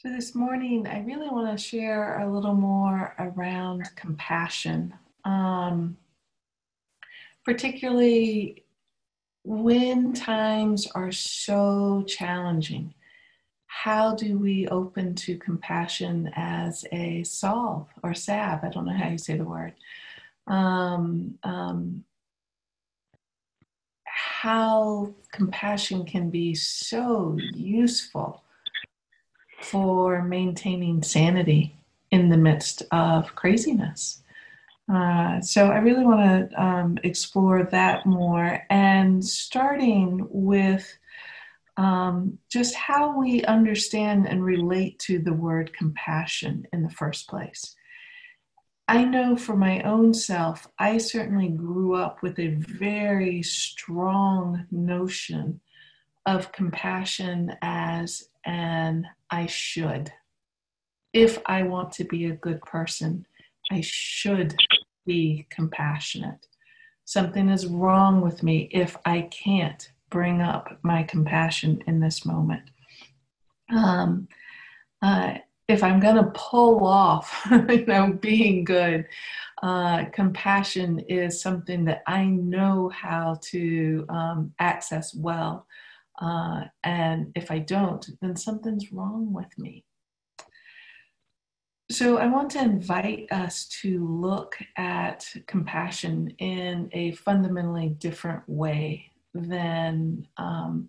So, this morning, I really want to share a little more around compassion, um, particularly when times are so challenging. How do we open to compassion as a solve or salve? I don't know how you say the word. Um, um, how compassion can be so useful for maintaining sanity in the midst of craziness. Uh, so I really want to um, explore that more and starting with um, just how we understand and relate to the word compassion in the first place. I know for my own self, I certainly grew up with a very strong notion of compassion as an I should. If I want to be a good person, I should be compassionate. Something is wrong with me if I can't bring up my compassion in this moment. Um, uh, if I'm going to pull off, you know, being good, uh, compassion is something that I know how to um, access well. Uh, and if I don't, then something's wrong with me. So, I want to invite us to look at compassion in a fundamentally different way than um,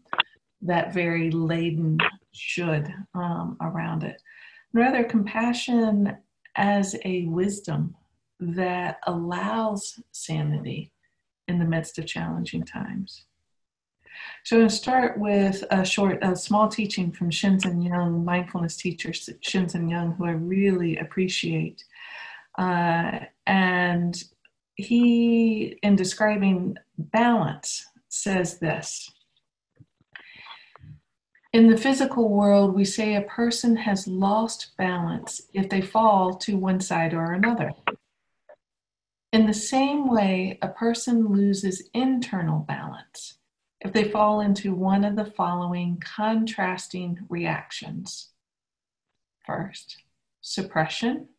that very laden should um, around it. Rather, compassion as a wisdom that allows sanity in the midst of challenging times. So I'm going to start with a short, a small teaching from Shinzen Young, mindfulness teacher Shinzen Young, who I really appreciate. Uh, and he, in describing balance, says this. In the physical world, we say a person has lost balance if they fall to one side or another. In the same way, a person loses internal balance if they fall into one of the following contrasting reactions. First, suppression.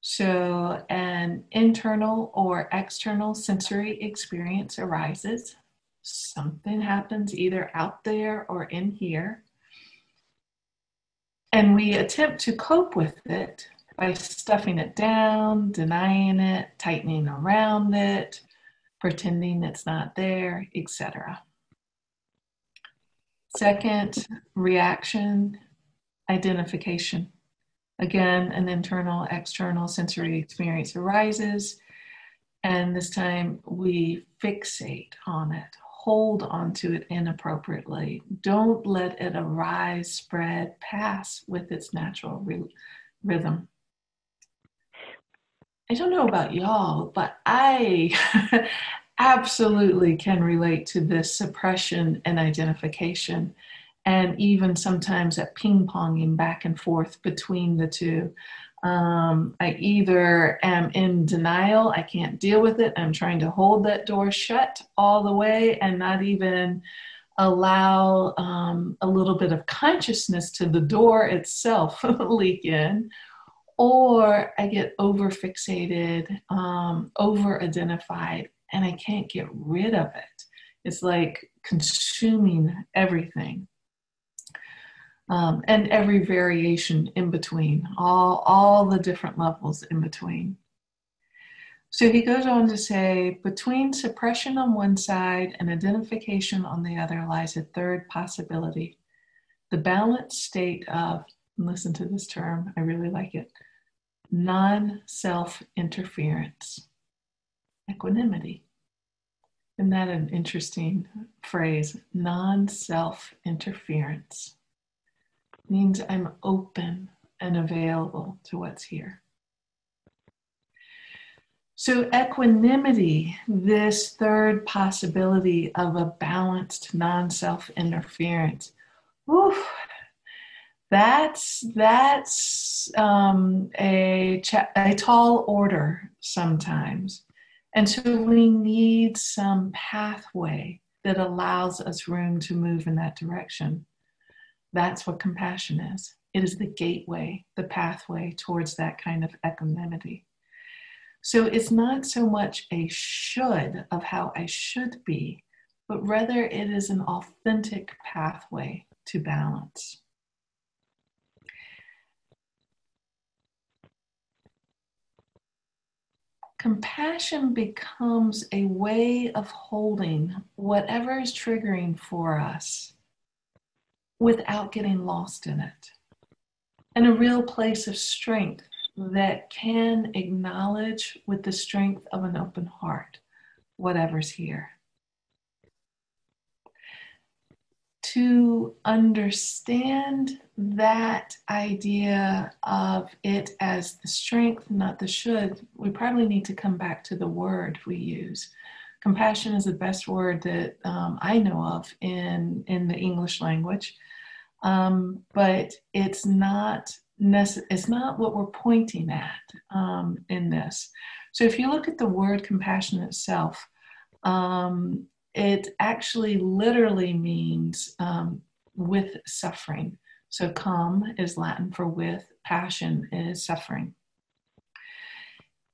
So, an internal or external sensory experience arises. Something happens either out there or in here. And we attempt to cope with it by stuffing it down, denying it, tightening around it, pretending it's not there, etc. Second, reaction, identification. Again, an internal, external sensory experience arises, and this time we fixate on it, hold onto it inappropriately. Don't let it arise, spread, pass with its natural re- rhythm. I don't know about y'all, but I absolutely can relate to this suppression and identification, and even sometimes that ping ponging back and forth between the two. Um, I either am in denial, I can't deal with it, I'm trying to hold that door shut all the way and not even allow um, a little bit of consciousness to the door itself leak in or I get over fixated, um, over identified, and I can't get rid of it. It's like consuming everything. Um, and every variation in between, all, all the different levels in between. So he goes on to say between suppression on one side and identification on the other lies a third possibility the balanced state of, listen to this term, I really like it non self interference, equanimity. Isn't that an interesting phrase? Non self interference means I'm open and available to what's here. So, equanimity, this third possibility of a balanced non self interference, that's that's um, a a tall order sometimes, and so we need some pathway that allows us room to move in that direction. That's what compassion is. It is the gateway, the pathway towards that kind of equanimity. So it's not so much a should of how I should be, but rather it is an authentic pathway to balance. Compassion becomes a way of holding whatever is triggering for us without getting lost in it. And a real place of strength that can acknowledge with the strength of an open heart whatever's here. To understand that idea of it as the strength, not the should, we probably need to come back to the word we use. Compassion is the best word that um, I know of in, in the English language, um, but it's not nece- it's not what we're pointing at um, in this. So if you look at the word compassion itself, um, it actually literally means um, with suffering. So com is Latin for with, passion is suffering.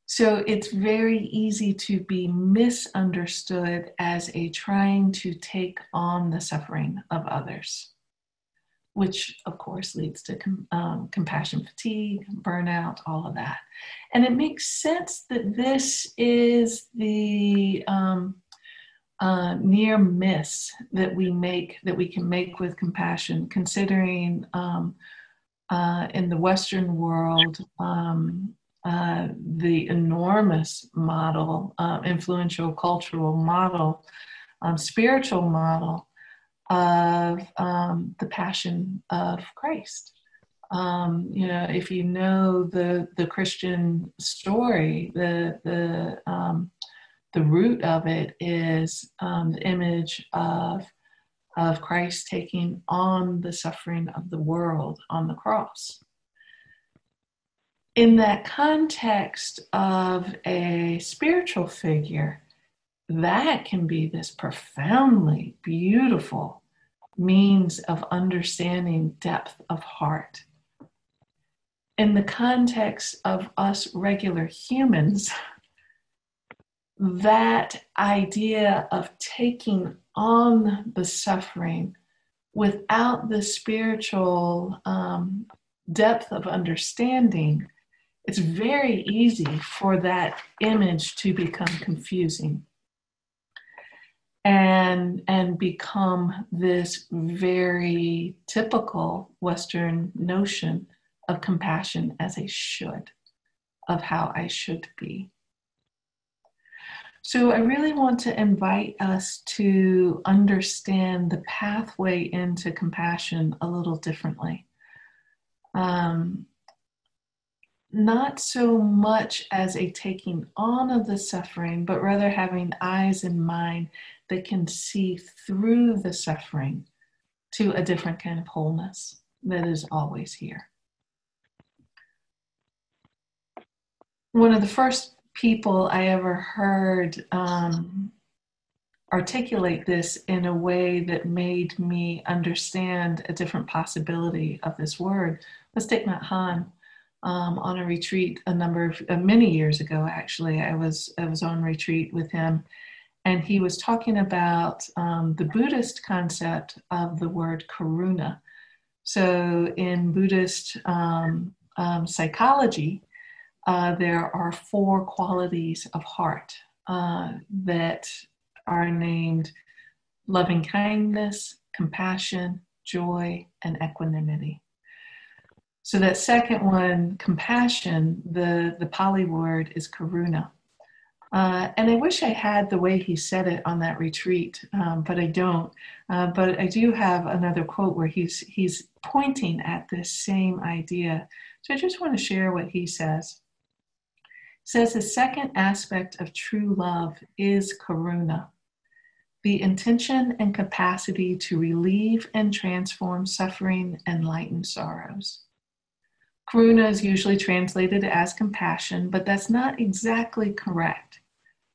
So it's very easy to be misunderstood as a trying to take on the suffering of others which of course leads to com- um, compassion fatigue, burnout, all of that. And it makes sense that this is the um, uh, near miss that we make, that we can make with compassion, considering um, uh, in the Western world, um, uh, the enormous model, uh, influential cultural model, um, spiritual model of um, the passion of Christ. Um, you know, if you know the the Christian story, the the um, the root of it is um, the image of of Christ taking on the suffering of the world on the cross. In that context of a spiritual figure, that can be this profoundly beautiful means of understanding depth of heart. In the context of us regular humans, that idea of taking on the suffering without the spiritual um, depth of understanding, it's very easy for that image to become confusing and and become this very typical western notion of compassion as a should of how i should be so i really want to invite us to understand the pathway into compassion a little differently um, not so much as a taking on of the suffering, but rather having eyes and mind that can see through the suffering to a different kind of wholeness that is always here. One of the first people I ever heard um, articulate this in a way that made me understand a different possibility of this word was Thich Nhat Hanh. Um, on a retreat a number of uh, many years ago actually i was i was on retreat with him and he was talking about um, the Buddhist concept of the word karuna. So, in Buddhist um, um, psychology, uh, there are four qualities of heart uh, that are named loving kindness, compassion, joy, and equanimity. So, that second one, compassion, the, the Pali word is karuna. Uh, and I wish I had the way he said it on that retreat, um, but I don't. Uh, but I do have another quote where he's he's pointing at this same idea. So I just want to share what he says. Says the second aspect of true love is karuna, the intention and capacity to relieve and transform suffering and lighten sorrows. Karuna is usually translated as compassion, but that's not exactly correct.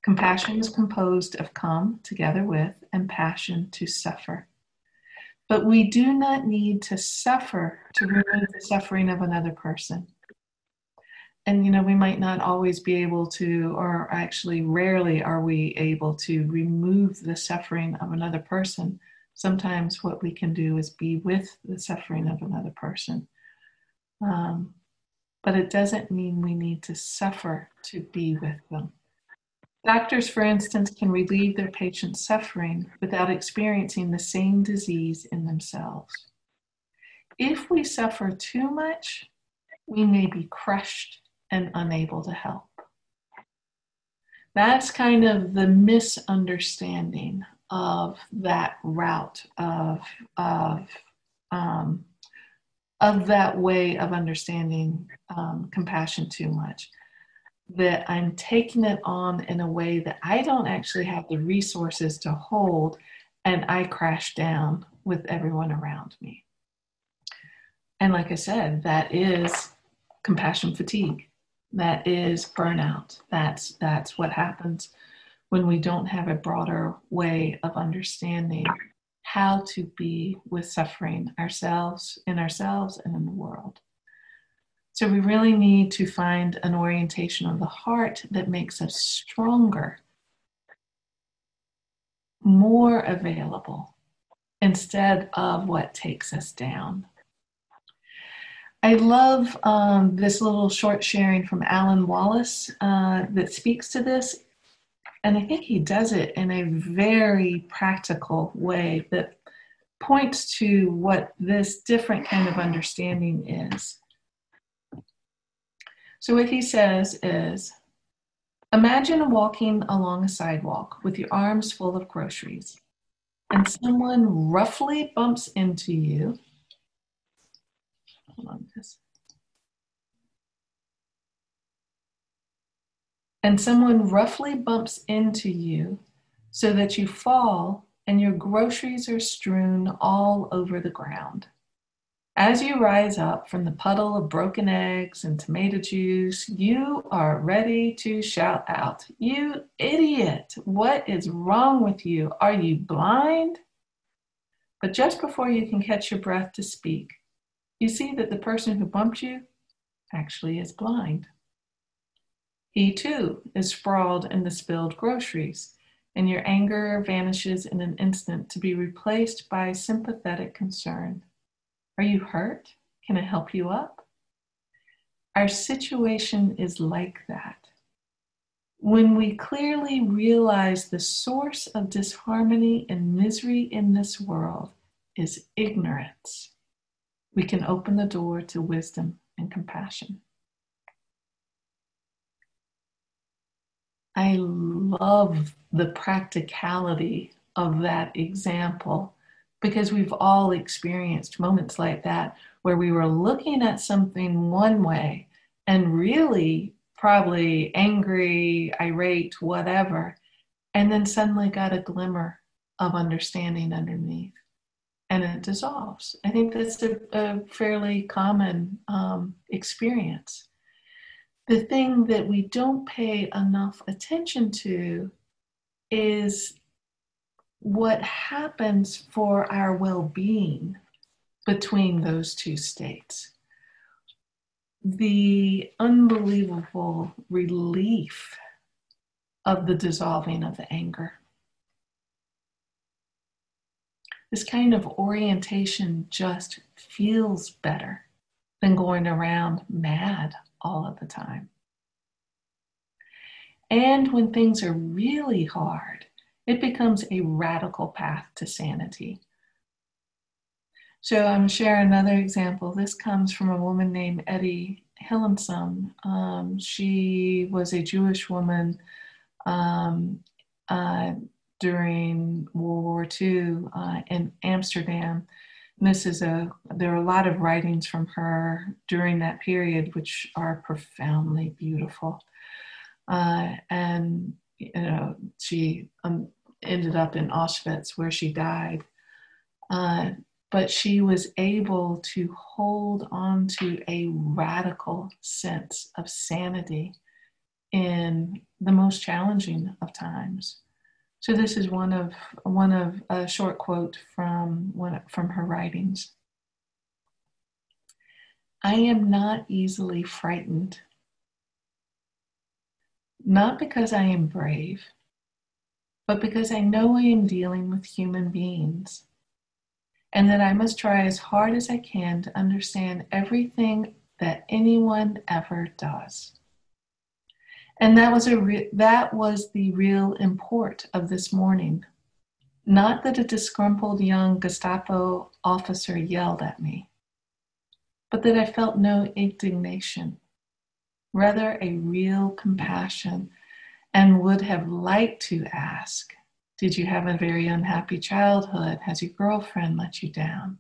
Compassion is composed of com together with and passion to suffer. But we do not need to suffer to remove the suffering of another person. And, you know, we might not always be able to, or actually, rarely are we able to remove the suffering of another person. Sometimes what we can do is be with the suffering of another person. Um, but it doesn't mean we need to suffer to be with them. Doctors, for instance, can relieve their patient's suffering without experiencing the same disease in themselves. If we suffer too much, we may be crushed and unable to help. That's kind of the misunderstanding of that route of, of, um, of that way of understanding um, compassion too much that I'm taking it on in a way that I don't actually have the resources to hold, and I crash down with everyone around me. And like I said, that is compassion fatigue. That is burnout. That's that's what happens when we don't have a broader way of understanding how to be with suffering ourselves in ourselves and in the world. So we really need to find an orientation of the heart that makes us stronger, more available, instead of what takes us down. I love um, this little short sharing from Alan Wallace uh, that speaks to this. And I think he does it in a very practical way that points to what this different kind of understanding is. So, what he says is Imagine walking along a sidewalk with your arms full of groceries, and someone roughly bumps into you. Hold on, this. And someone roughly bumps into you so that you fall and your groceries are strewn all over the ground. As you rise up from the puddle of broken eggs and tomato juice, you are ready to shout out, You idiot! What is wrong with you? Are you blind? But just before you can catch your breath to speak, you see that the person who bumped you actually is blind. He too is sprawled in the spilled groceries, and your anger vanishes in an instant to be replaced by sympathetic concern. Are you hurt? Can I help you up? Our situation is like that. When we clearly realize the source of disharmony and misery in this world is ignorance, we can open the door to wisdom and compassion. I love the practicality of that example because we've all experienced moments like that where we were looking at something one way and really probably angry, irate, whatever, and then suddenly got a glimmer of understanding underneath and it dissolves. I think that's a, a fairly common um, experience. The thing that we don't pay enough attention to is what happens for our well being between those two states. The unbelievable relief of the dissolving of the anger. This kind of orientation just feels better than going around mad all of the time. And when things are really hard, it becomes a radical path to sanity. So I'm sharing another example. This comes from a woman named Etty Hillesum. Um, she was a Jewish woman um, uh, during World War II uh, in Amsterdam. This is a there are a lot of writings from her during that period which are profoundly beautiful. Uh, and you know she um, ended up in Auschwitz where she died. Uh, but she was able to hold on to a radical sense of sanity in the most challenging of times. So this is one of one of a short quote from one from her writings. I am not easily frightened, not because I am brave, but because I know I am dealing with human beings and that I must try as hard as I can to understand everything that anyone ever does. And that was a re- that was the real import of this morning. Not that a disgruntled young Gestapo officer yelled at me, but that I felt no indignation, rather a real compassion, and would have liked to ask, Did you have a very unhappy childhood? Has your girlfriend let you down?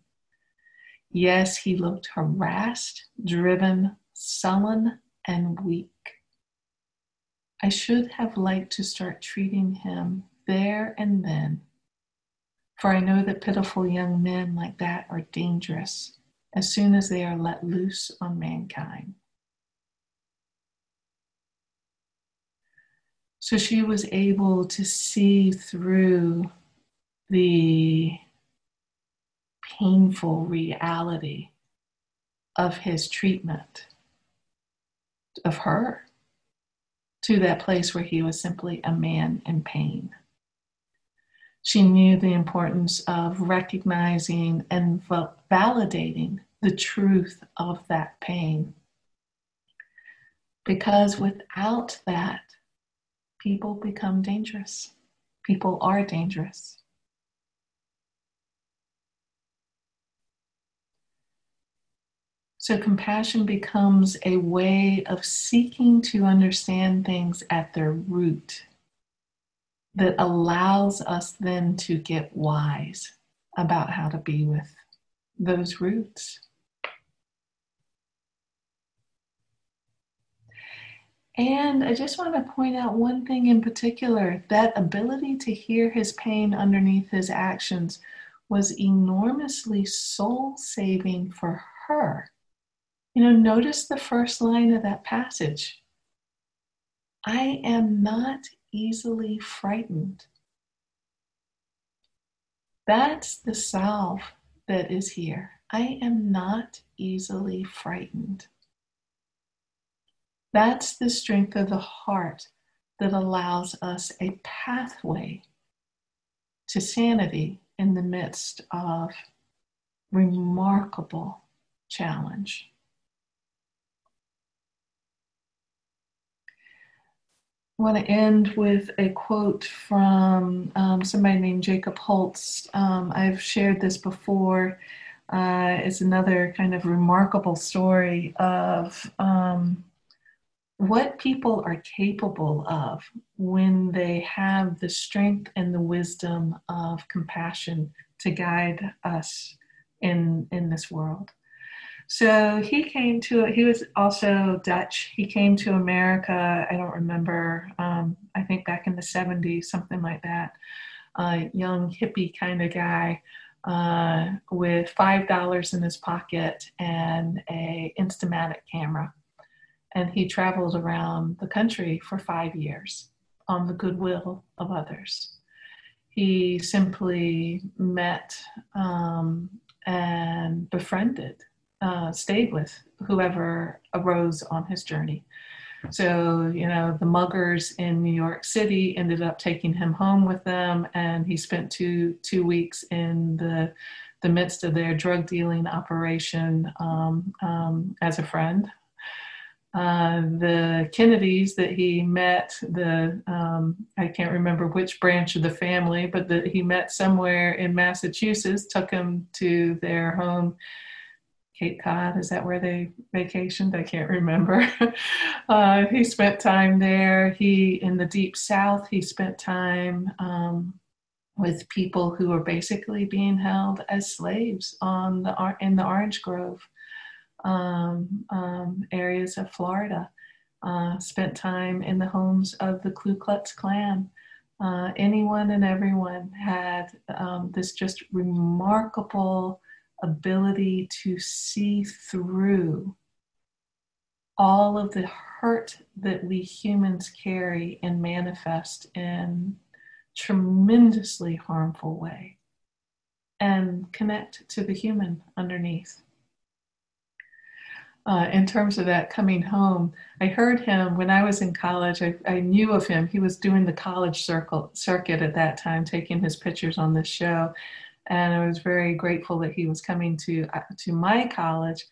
Yes, he looked harassed, driven, sullen, and weak. I should have liked to start treating him there and then, for I know that pitiful young men like that are dangerous as soon as they are let loose on mankind. So she was able to see through the painful reality of his treatment of her to that place where he was simply a man in pain. She knew the importance of recognizing and validating the truth of that pain. Because without that, people become dangerous. People are dangerous. So, compassion becomes a way of seeking to understand things at their root that allows us then to get wise about how to be with those roots. And I just want to point out one thing in particular that ability to hear his pain underneath his actions was enormously soul saving for her you know, notice the first line of that passage I am not easily frightened. That's the salve that is here. I am not easily frightened. That's the strength of the heart that allows us a pathway to sanity in the midst of remarkable challenge. I want to end with a quote from um, somebody named Jacob Holtz. Um, I've shared this before. Uh, it's another kind of remarkable story of um, what people are capable of when they have the strength and the wisdom of compassion to guide us in, in this world. So he came to, he was also Dutch. He came to America, I don't remember, um, I think back in the 70s, something like that. A young hippie kind of guy uh, with $5 in his pocket and a Instamatic camera. And he traveled around the country for five years on the goodwill of others. He simply met um, and befriended uh, stayed with whoever arose on his journey. So, you know, the muggers in New York City ended up taking him home with them, and he spent two two weeks in the the midst of their drug dealing operation um, um, as a friend. Uh, the Kennedys that he met, the um, I can't remember which branch of the family, but that he met somewhere in Massachusetts, took him to their home Cape Cod. Is that where they vacationed? I can't remember. uh, he spent time there. He, in the deep south, he spent time um, with people who were basically being held as slaves on the in the orange grove um, um, areas of Florida. Uh, spent time in the homes of the Ku Klux Klan. Uh, anyone and everyone had um, this just remarkable ability to see through all of the hurt that we humans carry and manifest in tremendously harmful way and connect to the human underneath. Uh, in terms of that coming home, I heard him when I was in college. I, I knew of him. He was doing the college circle, circuit at that time, taking his pictures on this show. And I was very grateful that he was coming to, uh, to my college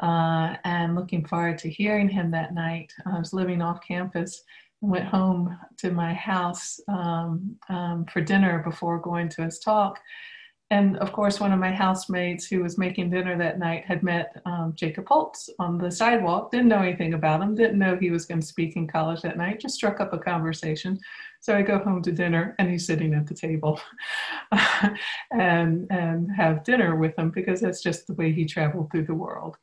uh, and looking forward to hearing him that night. I was living off campus went home to my house um, um, for dinner before going to his talk. And of course, one of my housemates who was making dinner that night had met um, Jacob Holtz on the sidewalk, didn't know anything about him, didn't know he was going to speak in college that night, just struck up a conversation. So I go home to dinner and he's sitting at the table and, and have dinner with him because that's just the way he traveled through the world.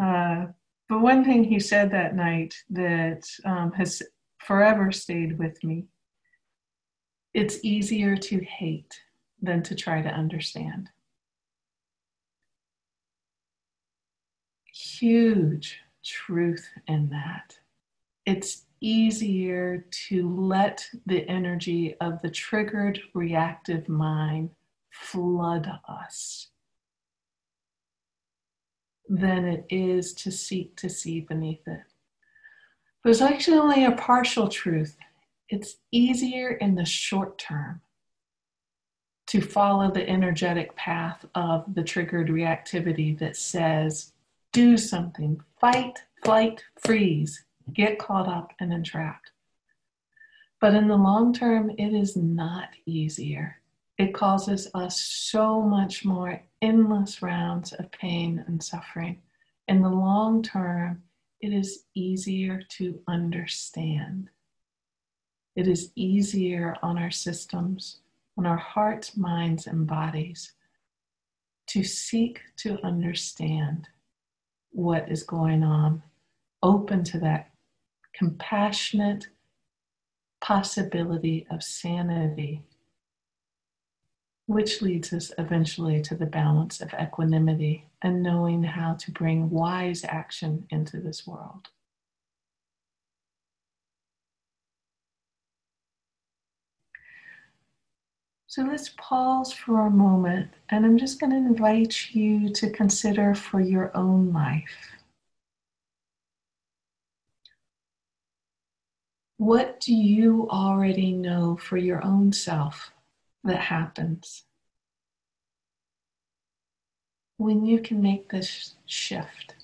Uh, but one thing he said that night that um, has forever stayed with me. It's easier to hate than to try to understand. Huge truth in that. It's easier to let the energy of the triggered reactive mind flood us than it is to seek to see beneath it. But actually only a partial truth. It's easier in the short term to follow the energetic path of the triggered reactivity that says, do something, fight, flight, freeze, get caught up and entrapped. But in the long term, it is not easier. It causes us so much more endless rounds of pain and suffering. In the long term, it is easier to understand. It is easier on our systems, on our hearts, minds, and bodies to seek to understand what is going on, open to that compassionate possibility of sanity which leads us eventually to the balance of equanimity and knowing how to bring wise action into this world. So let's pause for a moment, and I'm just going to invite you to consider for your own life. What do you already know for your own self that happens when you can make this shift.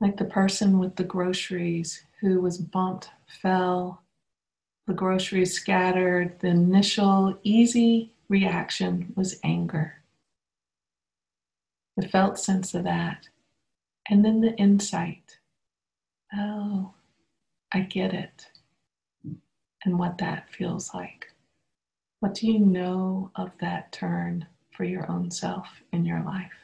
Like the person with the groceries who was bumped, fell, the groceries scattered. The initial easy reaction was anger. The felt sense of that. And then the insight oh, I get it. And what that feels like. What do you know of that turn for your own self in your life?